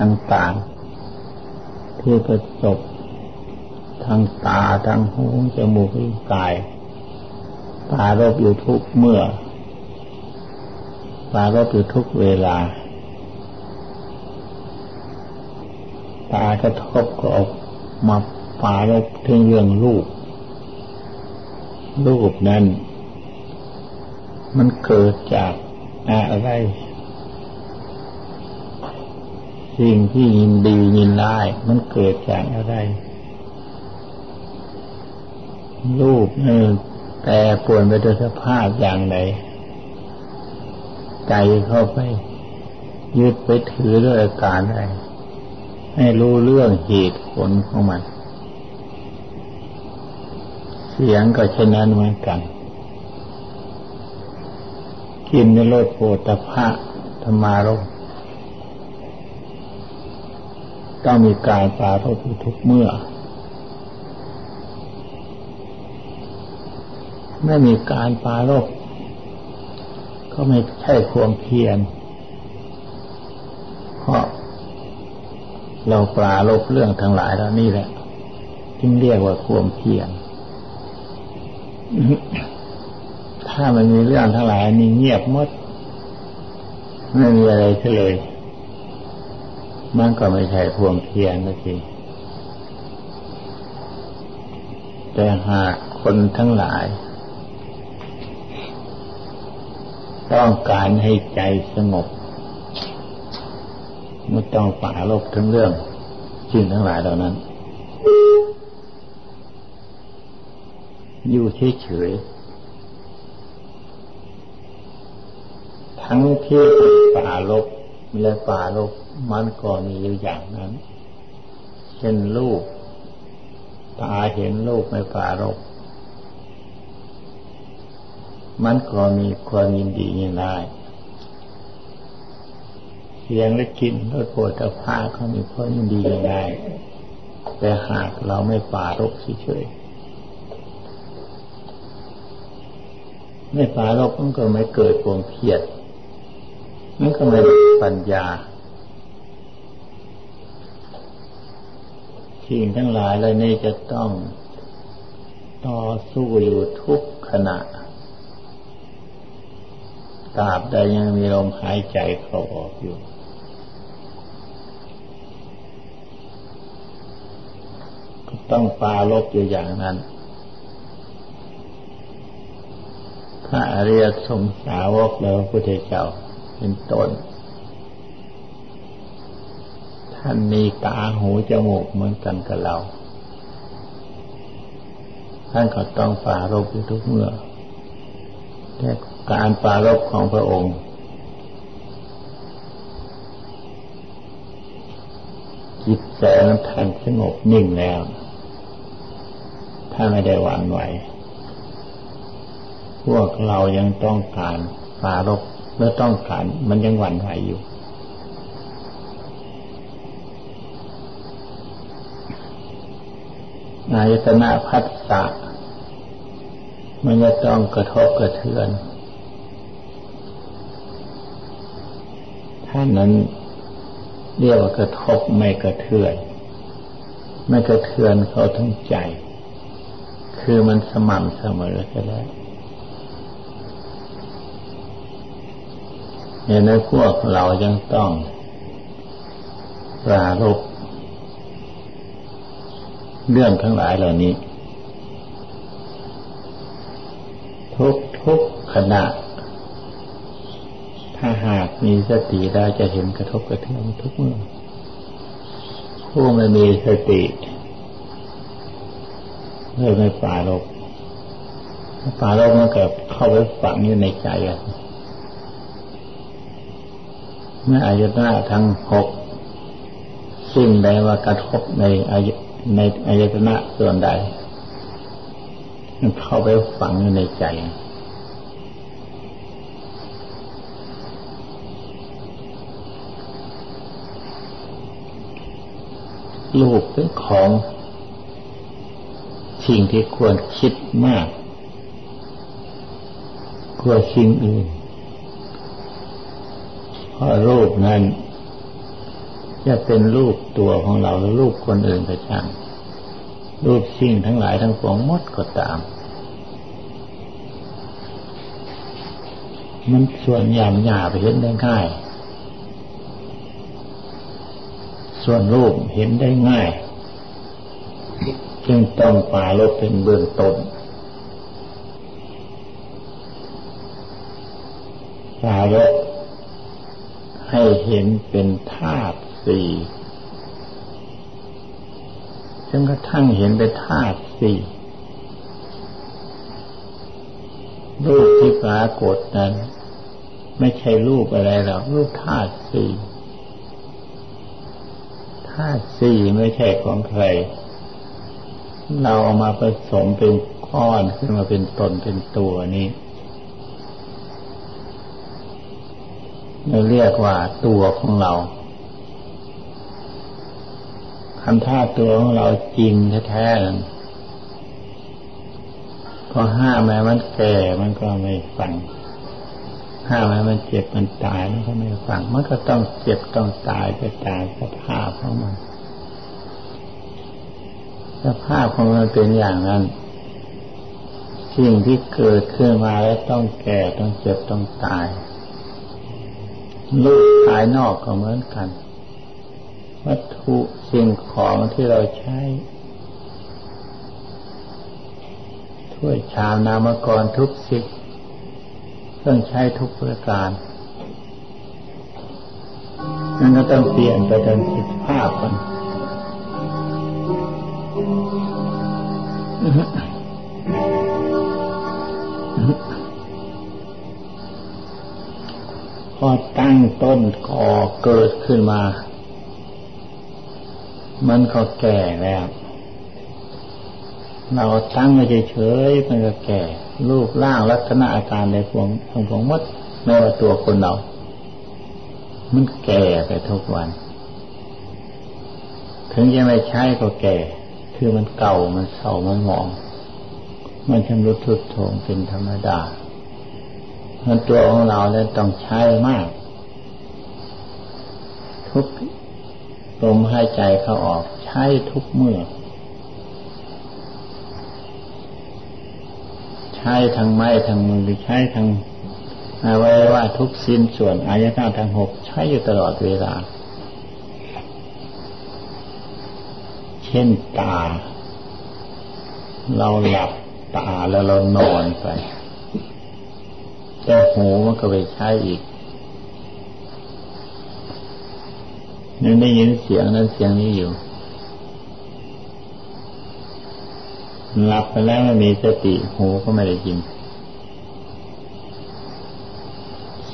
ต่างๆ ที่ประสบทางตาทางหูจมูกลิ้นกายตารบอยู่ทุกเมื่อตารบอยู่ทุกเวลา ตากระทบก็ออกมาปารบถึงเรื่องลูกรูปนั้น มันเกิดจากอะไร สิ่งที่ยินดียินร้มันเกิดจากอะไรรูปนี่แต่ปวนไปโดยสภาพอย่างไรใจเข้าไป ยึดไปถือด้วยอาการอะไรให้รู้เรื่องเหตุผลของมัน เสียงก็เช่นนั้นเหมือนกันกินในโลดโผฏฐะธรรมารมต้ องมีการปารบทุกเมื่อ ไม่มีการปาโรกก็ไม่ใช่ความเพียรเพราะเราปราลบเรื่องทั้งหลายแล้วนี่แหละจึงเรียกว่าความเพียรถ้ามันมีเรื่องทั้งหลายนี่เงียบมดไม่มีอะไรเลย มันก็ไม่ใช่ความเพียรนะสิแต่หากคนทั้งหลาย ต้องการให้ใจสงบไม่ต้องป่าโลกทั้งเรื่องสิ่งทั้งหลายเหล่านั้น อยู่เฉยๆทั้งที่ป่าลบ และป่าลบมันก็มีอยู่อย่างนั้น เช่นลูกตาเห็นลูกในป่าลบมันก็มีความยินดียินร้ายเสียงและกลิ่นรสโผฏฐาเขามีความยินดียินร้ายแต่หากเราไม่ป่ารกเฉยไม่ป่ารกมันก็ไม่เกิดความเพียร นก็ไม่ปัญญาสิ่งทั้งหลายเลยนี่จะต้องต่อสู้อยู่ทุกขณะตราบใดยังมีลมหายใจเข้าออกอยู่ ก็ต้องปาลบอยู่อย่างนั้นถ้าอริยสงสาวกแล้วพุทธเจ้า เป็นต้น ท่านมีตาหูจมูกเหมือนกันกับเรา ท่านก็ต้องปาลบอยู่ทุกเมื่อแต่การปารบของพระองค์ จิตใจนั้นท่านสงบนิ่งแล้ว ถ้าไม่ได้หวั่นไหวพวกเรายังต้องการปารบ เมื่อต้องการมันยังหวั่นไหวอยู่นายตนะพัสสะมันจะต้องกระทบกระเทือนท่านนั้นเรียกว่ากระทบไม่กระเทือน ไม่กระเทือนเขาทั้งใจ คือมันสม่ำเสมอไปแล้ว เนี่ยในพวกเรายังต้องปรารบเรื่องทั้งหลายเหล่านี้ ทุกทุกขณะ ถ้าหากมีสติได้จะเห็นกระทบกระเทือนทุกเมื่อผู้ไม่มีสติเลยไม่ป่าลบป่าลบมันเกิดเข้าไปฝังอยู่ในใจอะ เมื่ออายตนะทั้งหกสิ่งใดว่ากระทบในอายในอายตนะส่วนใดมันเข้าไปฝังอยู่ในใจ ลูกเป็นของสิ่งที่ควรคิดมาก กว่าสิ่งอื่น เพราะรูปนั้น จะเป็นรูปตัวของเราหรือรูปคนอื่นก็ช่าง รูปสิ่งทั้งหลายทั้งปวงมดก็ตามมันส่วนยามหยาไปเห็นได้ง่าย ส่วนรูปเห็นได้ง่าย จึงต้องป่าลบเป็นเบื้องต้นป่าลบ ให้เห็นเป็นธาตุสี่จนกระทั่งเห็นเป็นธาตุสี่รูปที่ปรากฏนั้น ไม่ใช่รูปอะไรหรอกรูปธาตุสี่ธาตุสี่ไม่ใช่ของใคร เราเอามาผสมเป็นก้อนขึ้นมาเป็นตนเป็นตัวนี้ เราเรียกว่าตัวของเราคำท่าตัวของเราจริงแท้ๆพอห้าแม้มันแก่มันก็ไม่ฟังห้าแม้มันเจ็บมันตายมันก็ไม่ฟังมันก็ต้องเจ็บต้องตายไปตายสภาพของมันสภาพของมันเป็นอย่างนั้นสิ่งที่เกิดขึ้นมาแล้วต้องแก่ต้องเจ็บต้องตาย ลูกภายนอกก็เหมือนกัน วัตถุสิ่งของที่เราใช้ถ้วยชามนามกรทุกสิ่งเครื่องใช้ทุกประการนั่นก็ต้องเปลี่ยนไปตามสิทภาพกัน พอตั้งต้นก่อเกิดขึ้นมา มันก็แก่แล้ว เราตั้งไว้เฉยๆมันก็แก่ รูปร่างลักษณะอาการในพวงของพวงมดไม่ว่าตัวคนเรา มันแก่ไปทุกวัน ถึงจะไม่ใช้ก็แก่ คือมันเก่ามันเศร้ามันหมอง มันชำรุดทุดโทรมเป็นธรรมดา นตัวของเราเนี่ยต้องใช้มาก ทุกลมหายใจเข้าออกใช้ทุกเมื่อ ใช้ทางไม้ทางมือหรือใช้ทางอาไว้ว่าทุกสิ้นส่วนอายตนะทางหกใช้อยู่ตลอดเวลา เช่นตา เราหลับตาแล้วเรานอนไป แต่หูมันก็ไปใช้อีกยังได้ยินเสียงนั้นเสียงนี้อยู่หลับไปแล้วไม่มีสติหูก็ไม่ได้ยิน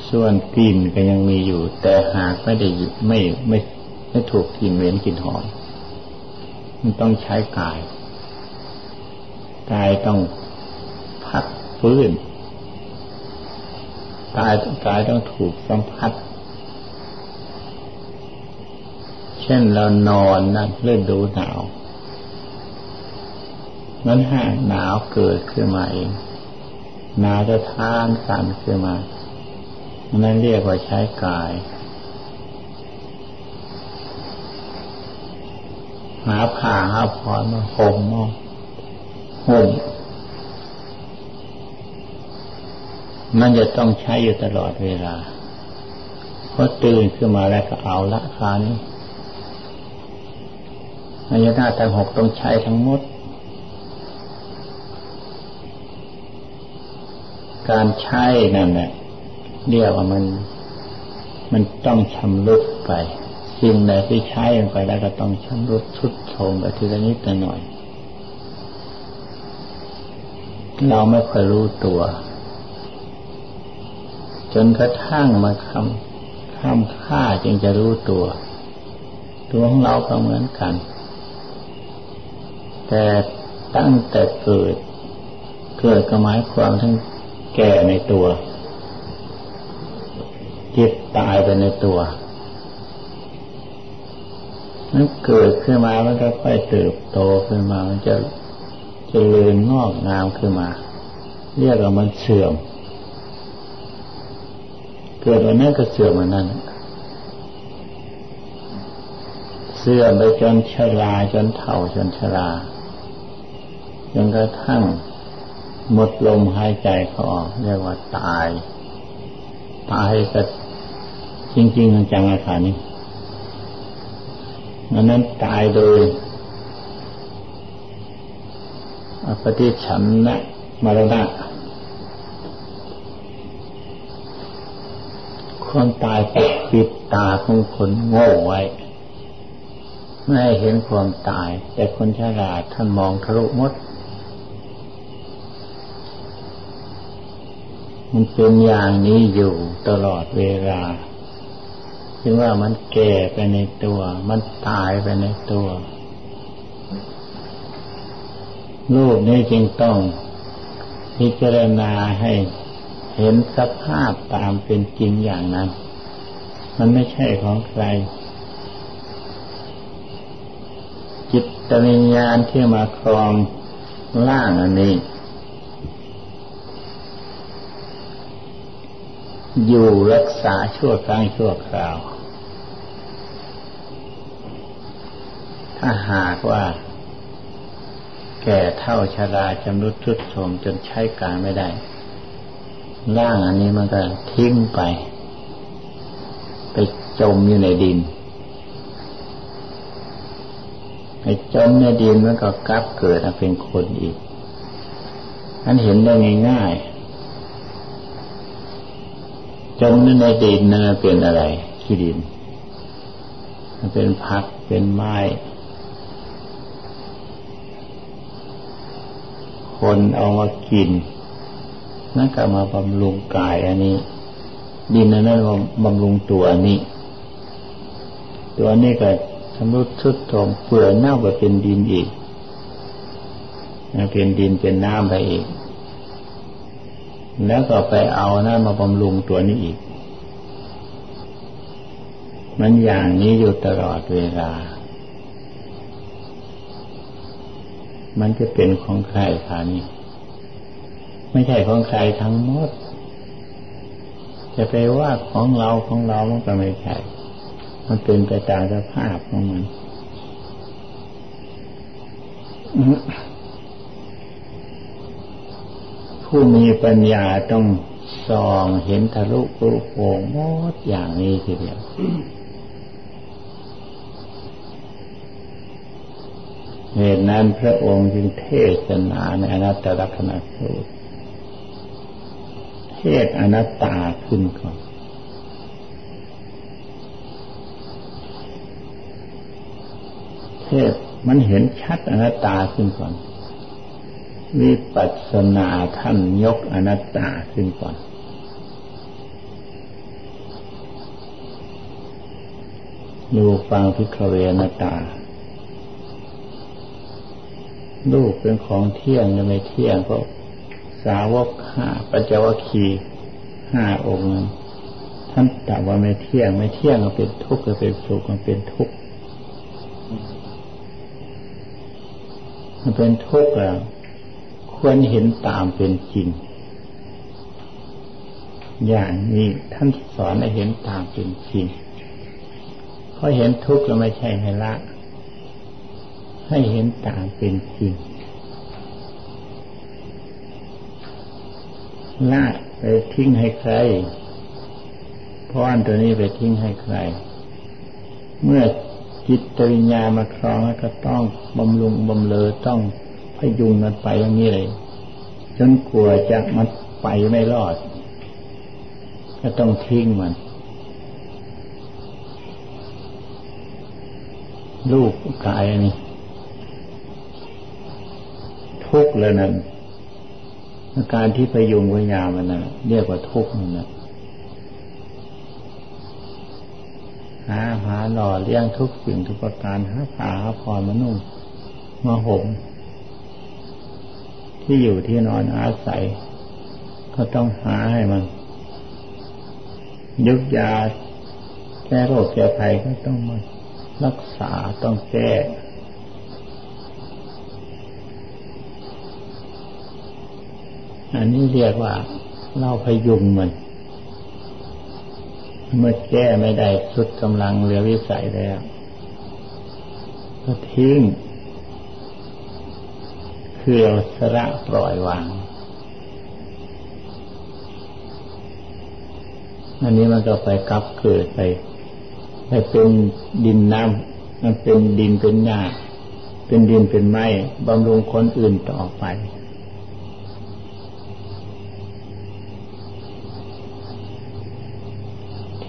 ส่วนกลิ่นก็ยังมีอยู่ แต่หากไม่ได้ไม่ไม่ไม่ถูกกลิ่นเหม็นกลิ่นหอมมันต้องใช้กาย กายต้องพักฟื้น กายกายต้องถูกสัมผัส เช่นเรานอนนั่นเลื่อนดูหนาวนั้นหากหนาวเกิดขึ้นมาเองหนาวจะทานสั่นขึ้นมา นั่นเรียกว่าใช้กาย หาผ่าหาพรมาห่มมาห่ม มันจะต้องใช้อยู่ตลอดเวลาพอตื่นขึ้นมาแล้วก็เอาละคานี้อายตนะทั้งหกต้องใช้ทั้งหมด การใช้นั่นแหละเรียกว่ามันมันต้องชำรุดไป สิ่งใดที่ใช้ลงไปแล้วก็ต้องชำรุดชุดโทมไปทีละนิดละหน่อย เราไม่ค่อยรู้ตัว จนกระทั่งมาคำคำค่าจึงจะรู้ตัว ตัวของเราก็เหมือนกัน แต่ตั้งแต่เกิด เกิดก็หมายความทั้งแก่ในตัวจิตตายไปในตัวนั้นเกิดขึ้นมามันก็ค่อยเติบโตขึ้นมา มันจะจะเจริญงอกงามขึ้นมา เรียกว่ามันเสื่อม เกิดวันนั้นก็เสื่อมวันนั้นเสื่อมไปจนชราจนเฒ่าจนชราจนกระทั่งหมดลมหายใจเขาออกเรียกว่าตาย ตายก็จริงๆจังๆอาคานี้อันนั้นตายโดยอปฏิฉันนะมรณะ ความตายปิดตาของคนโง่ไว้ ไม่เห็นความตาย แต่คนฉลาดท่านมองทะลุมด มันเป็นอย่างนี้อยู่ตลอดเวลาจึงว่ามันแก่ไปในตัว มันตายไปในตัวรูปนี้จึงต้องพิจารณาให้ เห็นสภาพตามเป็นจริงอย่างนั้น มันไม่ใช่ของใคร จิตวิญญาณที่มาครองร่างอันนี้ อยู่รักษาชั่วครั้งชั่วคราว ถ้าหากว่าแก่เท่าชราจำรุดทุดโทรมจนใช้การไม่ได้ ร่างอันนี้มันก็ทิ้งไป ไปจมอยู่ในดิน ไปจมในดินมันก็กลับเกิดมาเป็นคนอีกอันเห็นได้ง่ายๆจมในดินนั่นเป็นอะไรขี้ดิน มันเป็นพักเป็นไม้คนเอามากิน นั่นก็มาบำรุงกายอันนี้ ดินนั้นบำรุงตัวนี้ ตัวนี้ก็สมรุดทุดทองเปื่อยเน่าไปเป็นดินอีกเป็นดินเป็นน้ำไปอีก แล้วก็ไปเอานั่นมาบำรุงตัวนี้อีก มันอย่างนี้อยู่ตลอดเวลา มันจะเป็นของใครคะนี่ ไม่ใช่ของใครทั้งหมด จะไปว่าของเราของเรามันก็ไม่ใช่ มันเป็นไปตามสภาพของมันผู้มีปัญญาต้องส่องเห็นทะลุปรุโปงหมดอย่างนี้ทีเดียวเหตุนั้นพระองค์จึงเทศนาในอนัตตลักษณะสูตร เทศอนัตตาขึ้นก่อนเทศมันเห็นชัดอนัตตาขึ้นก่อนวิปัสสนาท่านยกอนัตตาขึ้นก่อนดูฟังพิคเวนัตตาลูกเป็นของเที่ยงหรือไม่เที่ยงก็ สาวกห้าปัญจวคีห้าองค์ ท่านตรัสว่าไม่เที่ยง ไม่เที่ยงก็เป็นทุกข์ก็เป็นสุขก็เป็นทุกข์มันเป็นทุกข์แล้วควรเห็นตามเป็นจริง อย่างนี้ท่านสอนให้เห็นตามเป็นจริงเพราะเห็นทุกข์แล้วไม่ใช่ให้ละ ให้เห็นตามเป็นจริง ละไปทิ้งให้ใครพรานตัวนี้ไปทิ้งให้ใคร เมื่อจิตตวิญญาณมาครองแล้วก็ต้องบำรุงบำเลอต้องพยุงมันไปอย่างนี้เลยจนกลัวจะมันไปไม่รอด ก็ต้องทิ้งมัน ลูกกายนี่ทุกข์แล้วนั่น อาการที่พยุงวิญญาณมันนะเรียกว่าทุกข์นั่นนะหาหาหล่อเลี้ยงทุกสิ่งทุกประการหาผ้าหาผ่อนมานุ่งมาห่มที่อยู่ที่นอนอาศัย ก็ต้องหาให้มัน ยุกยาแก้โรคแก้ภัยก็ต้องมารักษาต้องแก้ อันนี้เรียกว่าเราพยุงมัน เมื่อแก้ไม่ได้สุดกำลังเหลือวิสัยแล้วก็ทิ้ง คือเราสละปล่อยวาง อันนี้มันก็ไปกับเกิดไปไปเป็นดินน้ำมันเป็นดินเป็นหญ้าเป็นดินเป็นไม้บำรุงคนอื่นต่อไป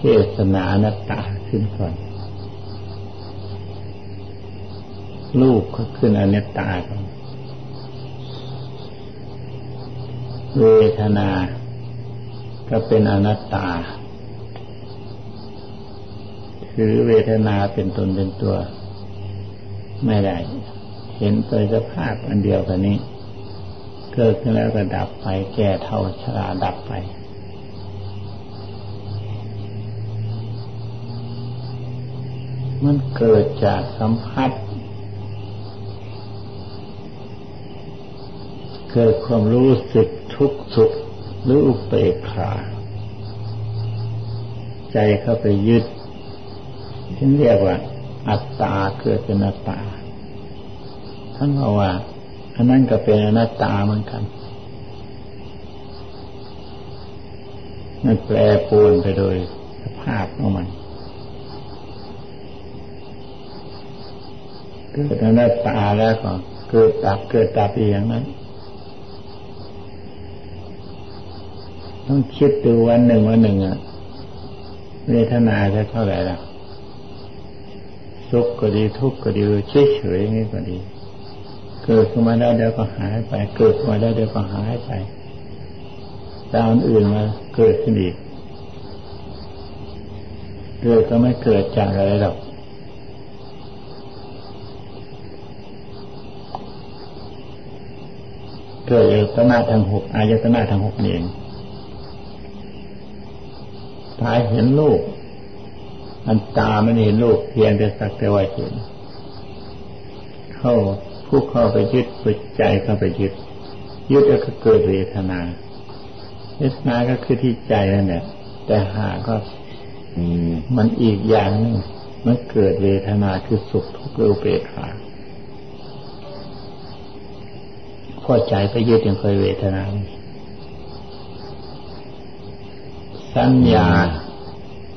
เทศนานัตตาขึ้นก่อน ลูกก็ขึ้นอนัตตาก่อนเวทนา ก็เป็นอนัตตา ถือเวทนาเป็นตนเป็นตัว ไม่ได้ เห็นตัวสภาพอันเดียวกันนี้ เกิดขึ้นแล้วก็ดับไป แก่เท่าชราดับไป มันเกิดจากสัมผัส เกิดความรู้สึกทุกข์สุขหรืออุเบกขาใจเข้าไปยึดที่เรียกว่า อัตตาเกิดเป็นอัตตาท่านบอกว่าอันนั้นก็เป็นอนัตตาเหมือนกันมันแปรปรวนไปโดยสภาพของมัน เกิดอนัตตาแล้วก็เกิดดับเกิดดับอย่างนั้นต้องคิดดูวันหนึ่งวันหนึ่งอะเวทนาจะเท่าไหร่ล้วสุขก็ดีทุกข์ก็ดีเฉยเฉยนี่ก็ดี เกิดขึ้นมาได้เดี๋ยวก็หายไป เกิดขึ้นมาได้เดี๋ยวก็หายไปดาวอื่นมาเกิดขึ้นอีกเกิดก็ไม่เกิดจากอะไรหรอก เกิดอายตนาทางหกอายตนาทางหกนี่เองตายเห็นลูกอันตาไม่เห็นรูปเพียงแต่สักแต่ว่าเห็นเข้าผู้เข้าไปยึดจิตใจเข้าไปยึดยึดแล้วก็เกิดเวทนาเวทนาก็คือที่ใจนั่นแหละแต่หาก็มันอีกอย่างนึงมันเกิดเวทนาคือสุขทุกข์รูปเปขา พอใจไปยึดยังเคยเวทนา สัญญา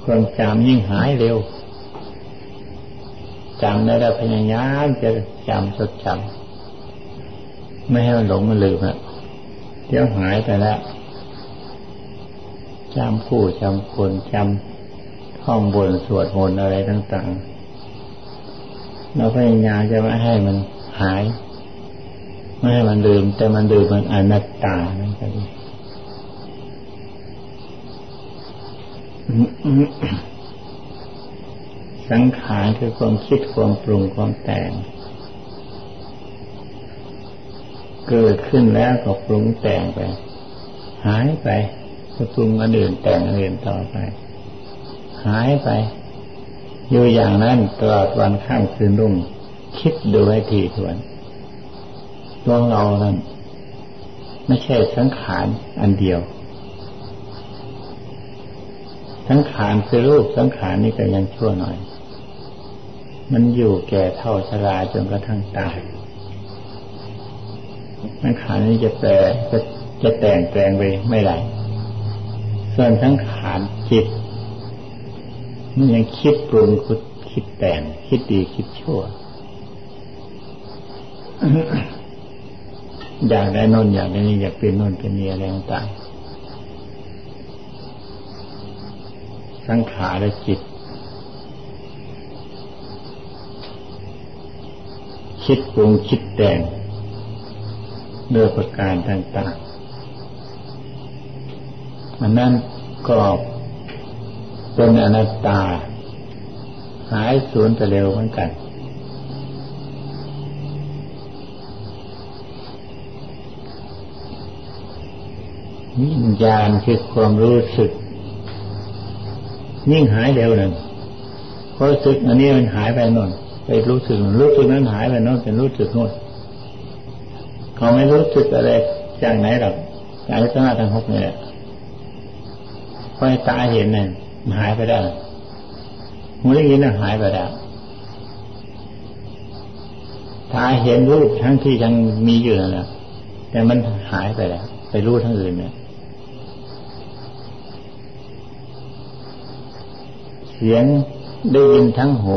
ความจำยิ่งหายเร็วจำได้แล้วพยายามจะจำจดจำไม่ให้มันหลงมันลืมอะเดี๋ยวหายไปแล้วจำผู้จำคนจำท่องบนสวดมนต์อะไรต่างๆเราพยายามจะไม่ให้มันหาย ไม่ให้มันลืมแต่มันลืมมันอนัตตานั่นก็ดีสังขารคือความคิดความปรุงความแต่ง เกิดขึ้นแล้วก็ปรุงแต่งไป หายไปจะปรุงอันอื่นแต่งอันอื่นต่อไป หายไป อยู่อย่างนั้นตลอดวันข้ามคืนรุ่ง คิดดูให้ทีทวน ตัวเรานั้น ไม่ใช่สังขารอันเดียว สังขารคือรูปสังขารนี่ก็ยังชั่วหน่อย มันอยู่แก่เท่าชราจนกระทั่งตายสังขารนี้จะแปลจะจะแต่งแปลงไปไม่ได้ส่วนสังขารจิตมันยังคิดปรุงคิดแต่ง คิดดีคิดชั่ว อยากได้นอนอยากได้นี่อยากเป็นนอนเป็นนี่อะไรต่างสังขารและจิต คิดปรุงคิดแต่งเรื่องประการต่างๆมันนั่นก็เป็นอนัตตา หายสูญไปเร็วเหมือนกัน ญญาณคือความรู้สึก ยิ่งหายเร็วหนึ่งพรู้สึกอันนี้มันหายไปนนไปรู้สึกรู้สึกนั้นหายไปนนเป็นรู้สึกนู่นเขาไม่รู้สึกอะไรจากไหนหรอกจากลักษณะทางหกนี่แหละพอตาเห็นเนี่ยมันหายไปได้หูได้ยินน่ะหายไปได้ตาเห็นรูปทั้งที่ยังมีอยู่นะแต่มันหายไปแล้วไปรู้ทั้งอื่นเนี่ย เสียงได้ยินทั้งหู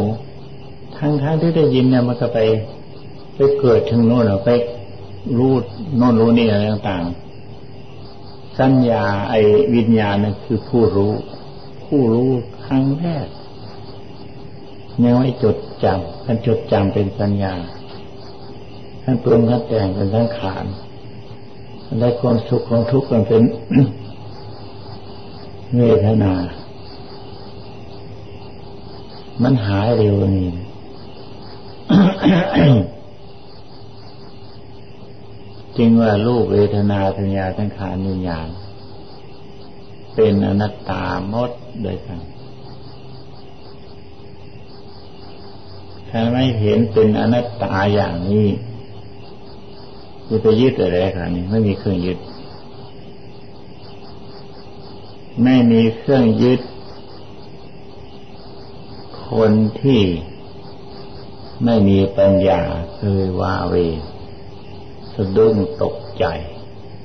ทั้งทั้งที่ได้ยินเนี่ยมันก็ไปไปเกิดถึงโน่นไปรู้โน่นรู้นี่อะไรต่างๆ สัญญาไอ้วิญญาณนั่นคือผู้รู้ ผู้รู้ครั้งแรกยังไม่จดจำท่านจดจำเป็นสัญญาท่านปรุงท่านแต่งเป็นสังขารและความสุขของทุกข์มันเป็นเวทนา มันหายเร็วนี่จึงว่ารูปเวทนาสัญญาสังขารวิญญาณเป็นอนัตตาหมดโดยกันถ้าไม่เห็นเป็นอนัตตาอย่างนี้จะไปยึดอะไรครับนี่ไม่มีเครื่องยึด ไม่มีเครื่องยึด คนที่ไม่มีปัญญาเคยว่าเวสะดุ้งตกใจ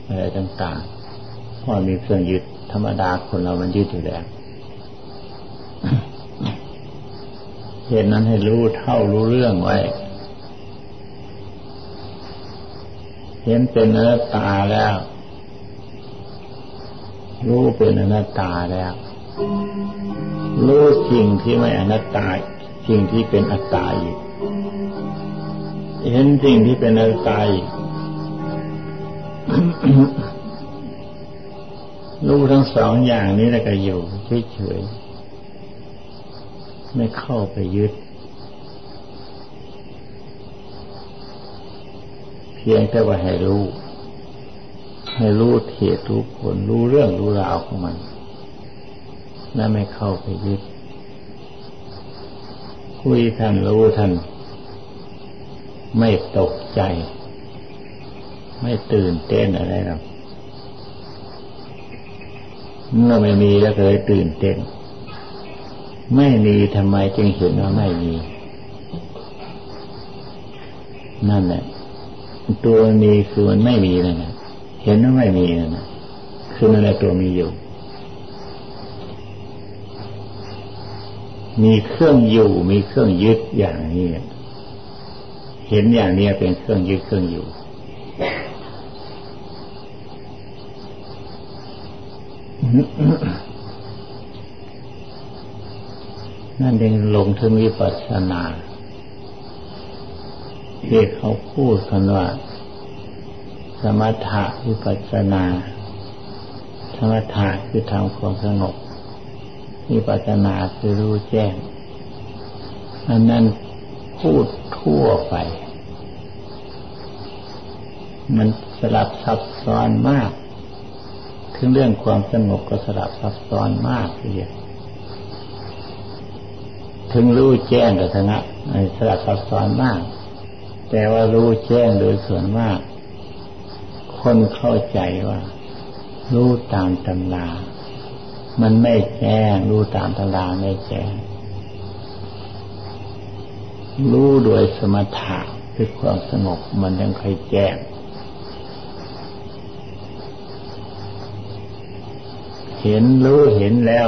อะไรต่างๆเพราะมีเครื่องยึดธรรมดาคนเรามันยึดอยู่แล้วเหตุนั้นให้รู้เท่ารู้เรื่องไว้ เห็นเป็นอนัตตาแล้ว รู้เป็นอนัตตาแล้ว สิ่งที่ไม่อนัตตาสิ่งที่เป็นอัตตาอีกเห็นสิ่งที่เป็นอัตตาอีกรู้ทั้งสองอย่างนี้แล้วก็อยู่เฉยๆไม่เข้าไปยึด เพียงแต่ว่าให้รู้ ให้รู้เหตุรู้ผลรู้เรื่องรู้ราวของมันนั่นไม่เข้าไปยึด คุยท่านรู้ท่าน ไม่ตกใจ ไม่ตื่นเต้นอะไรหรอกเมื่อไม่มีแล้วเคยตื่นเต้น ไม่มีทำไมจึงเห็นว่าไม่มี นั่นแหละตัวมีคือมันไม่มีนั่นแหละเห็นว่าไม่มีนั่นแหละคือนั่นแหละตัวมีอยู่ มีเครื่องอยู่ มีเครื่องยึดอย่างนี้ เห็นอย่างนี้เป็นเครื่องยึดเครื่องอยู่ นั่นเองลงถึงวิปัสสนาที่เขาพูดกันว่า สมถะวิปัสสนา สมถะคือทำความสงบ วิปัสสนาคือรู้แจ้ง อันนั้นพูดทั่วไป มันสลับซับซ้อนมากถึงเรื่องความสงบก็สลับซับซ้อนมากทีเดียวถึงรู้แจ้งกับธนะสลับซับซ้อนมาก แต่ว่ารู้แจ้งโดยส่วนมาก คนเข้าใจว่า รู้ตามตำรา มันไม่แจ้งรู้ตามตำราไม่แจ้ง รู้โดยสมถะคือความสงบมันยังเคยแจ้งเห็นรู้เห็นแล้ว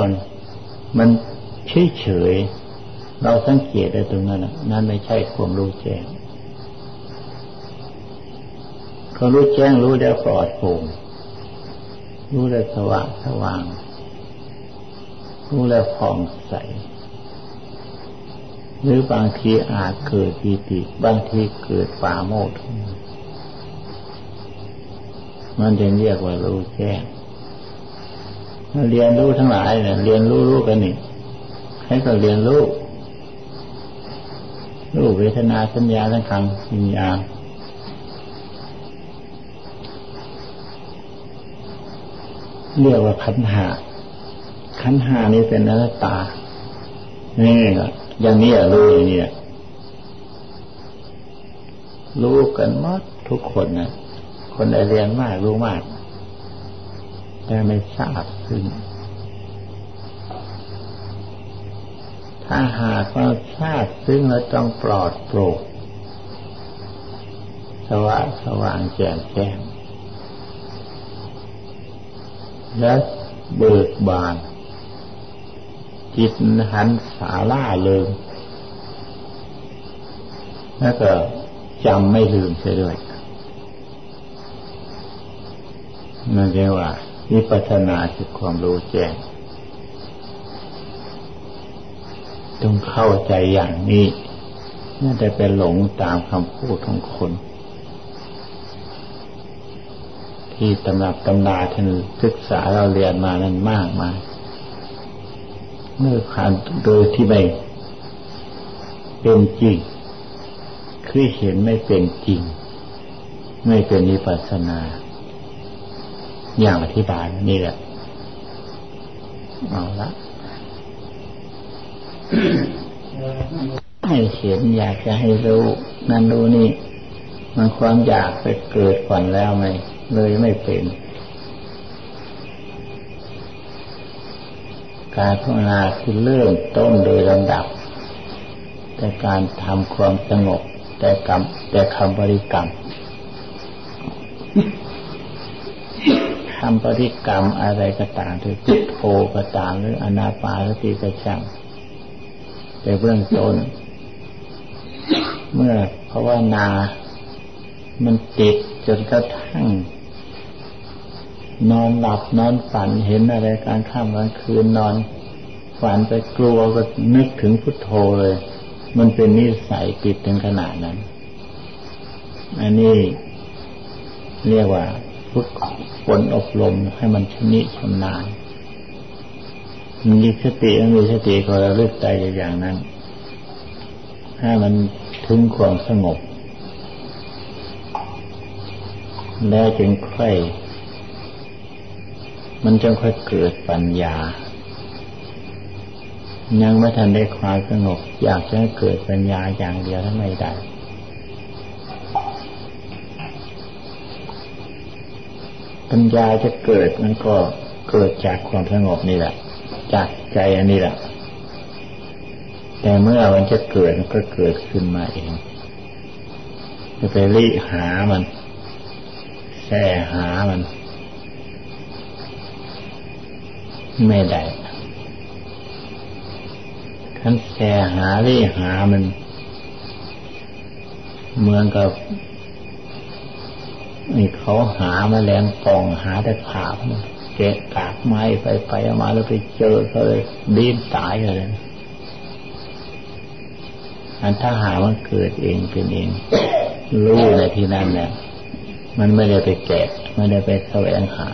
มันเฉยเฉยเราสังเกตได้ตรงนั้นนั่นไม่ใช่ความรู้แจ้งเขารู้แจ้งรู้แล้วปลอดโปร่งรู้แล้วสว่างสว่าง รู้แล้วผ่องใส หรือบางทีอาจเกิดปีติบางทีเกิดป่าโมดมันจะเรียกว่ารู้แจ้งเรียนรู้ทั้งหลายเนี่ยเรียนรู้รู้กันนี่ให้ก็เรียนรู้รูปเวทนาสัญญาสังขารวิญญาณเรียกว่าขันหา ขันห้านี้เป็นอนัตตานี่ก็อย่างนี้รู้อย่างนี้รู้กันหมดทุกคนนะคนได้เรียนมากรู้มาก แต่ไม่ทราบซึ่งถ้าหากเราทราบซึ่งเราต้องปลอดโปร่งสว่างสว่างแจ่มแจ้งและเบิกบาน จิตหันสาล่าเลยแล้วก็จำไม่ลืมเสียด้วยนั่นเรียกว่าวิปัสนาคือความรู้แจ้งต้องเข้าใจอย่างนี้ไม่ได้ไปหลงตามคำพูดของคน ที่ตำรับตำนาท่านศึกษาเราเรียนมานั้นมากมาย เมื่อผ่านโดยที่ไม่เป็นจริง คือเห็นไม่เป็นจริง ไม่เป็นนิปัสนา อย่างอธิบายนี่แหละ เอาละให้เห็นอยากจะให้รู้ นั่นรู้นี่ มันความอยากไปเกิดก่อนแล้วไหมเลยไม่เป็น การภาวนาคือเริ่มต้นโดยลำดับ แต่การทำความสงบแต่กรรมแต่คำบริกรรมทำบริกรรมอะไรก็ตามหรือพุทโธก็ตามหรืออนาปาสติก็ช่างแต่เบื้องต้น เมื่อภาวนา มันติดจนกระทั่ง นอนหลับนอนฝันเห็นอะไรการข้ามกลางคืนนอน ฝันไปกลัวก็นึกถึงพุทโธเลย มันเป็นนิสัยติดถึงขนาดนั้น อันนี้เรียกว่าฝึกฝนอบรมให้มันชนิชำนาญมีสติมีสติก็ระลึกใจอย่างนั้นให้มันถึงความสงบ แล้วจึงค่อย มันจึงค่อยเกิดปัญญา ยังไม่ทันได้ความสงบอยากจะให้เกิดปัญญาอย่างเดียวถ้าไม่ได้ปัญญาจะเกิดมันก็เกิดจากความสงบนี่แหละ จากใจอันนี้แหละ แต่เมื่อมันจะเกิดมันก็เกิดขึ้นมาเองจะไปรีหามันแส่หามัน ไม่ได้ขั้นแส่หารีหามัน เหมือนกับนี่เขาหามาแลงปองหาแต่ขาบเกะกากไม้ไปไปมาแล้วไปเจอเขาเลยดิ้นตายเลยอันถ้าหาว่าเกิดเองเป็นเอง รู้ในที่นั่นแหละมันไม่ได้ไปแกะ ไม่ได้ไปแสวงหา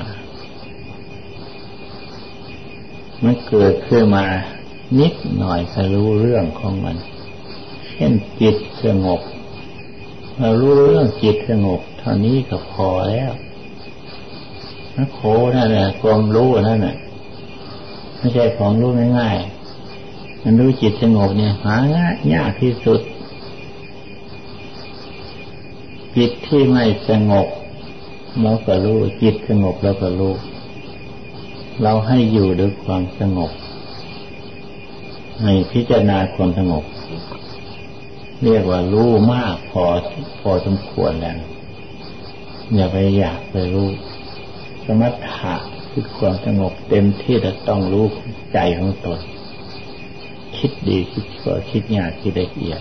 มันเกิดขึ้นมานิดหน่อยก็รู้เรื่องของมัน เช่นจิตสงบเรารู้เรื่องจิตสงบเท่านี้ก็พอแล้วนักโคนั่นแหละความรู้นั่นแหละไม่ใช่ของรู้ง่ายๆมันรู้จิตสงบเนี่ยหายากยากที่สุด จิตที่ไม่สงบเราก็รู้จิตสงบเราก็รู้ เราให้อยู่ด้วยความสงบ ให้พิจารณาความสงบ เรียกว่ารู้มากพอพอสมควรแล้วอย่าไปอยากไปรู้ สมถะคือความสงบเต็มที่จะต้องรู้ใจของตน คิดดีคิดชั่วคิดยากคิดละเอียด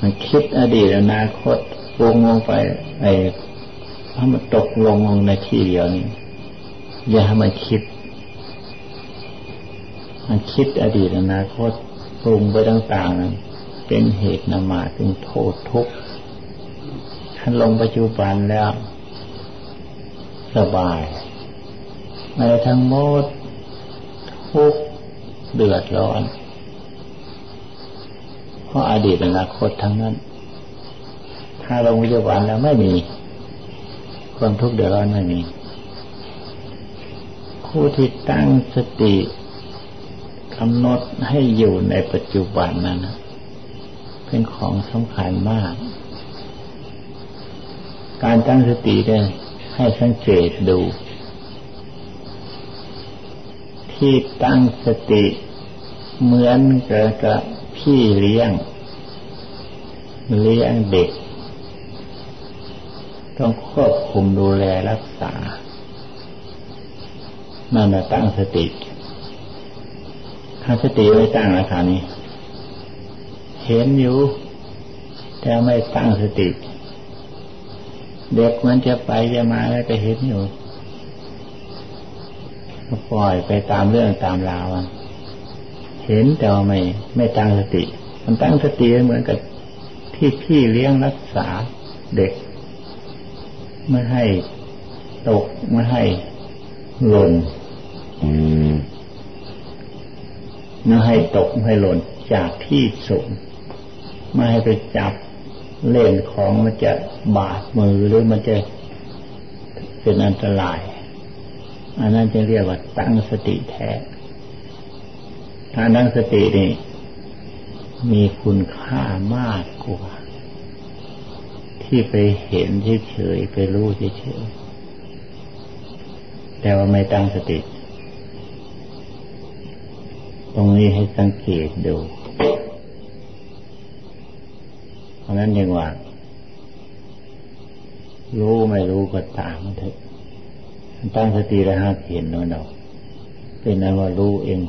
มันคิดอดีตอนาคตวงลงไปไอ้ ถ้ามันตกลงลงในที่เดียวนี้อย่าให้มันคิด มันคิดอดีตอนาคตปรุงไปต่างๆนั้นเป็นเหตุนำมาถึงโทษทุกข์ท่านลงปัจจุบันแล้วสบายในทั้งหมดทุกข์เดือดร้อน เพราะอดีตอนาคตทั้งนั้น ถ้าลงวิจารณ์แล้วไม่มี ความทุกข์เดือดร้อนไม่มีผู้ที่ตั้งสติกำหนดให้อยู่ในปัจจุบันนั้นเป็นของสำคัญมาก การตั้งสติได้ให้สังเกตดู ที่ตั้งสติเหมือนกับพี่เลี้ยง เลี้ยงเด็ก ต้องควบคุมดูแลรักษา นั่นแหละตั้งสติ ถ้าสติไม่ตั้งราคานี้ เห็นอยู่ แต่ไม่ตั้งสติ เด็กมันจะไปจะมาแล้วก็เห็นอยู่ปล่อยไปตามเรื่องตามราวเห็นแต่ว่าไม่ไม่ตั้งสติ มันตั้งสติเหมือนกับที่พี่เลี้ยงรักษาเด็ก ไม่ให้ตกไม่ให้หล่นไม่ให้ตกไม่ให้หล่นจากที่สูงไม่ให้ไปจับเล่นของมันจะบาดมือหรือมันจะเป็นอันตราย อันนั้นจะเรียกว่าตั้งสติแท้ถ้าตั้งสตินี่มีคุณค่ามากกว่า ที่ไปเห็นเฉยๆไปรู้เฉยๆแต่ว่าไม่ตั้งสติ ตรงนี้ให้สังเกตดู เพราะนั้นยังว่า รู้ไม่รู้ก็ตามเถอะตั้งสติแล้วหาเห็นน้อยๆเป็นนั้นว่ารู้เอง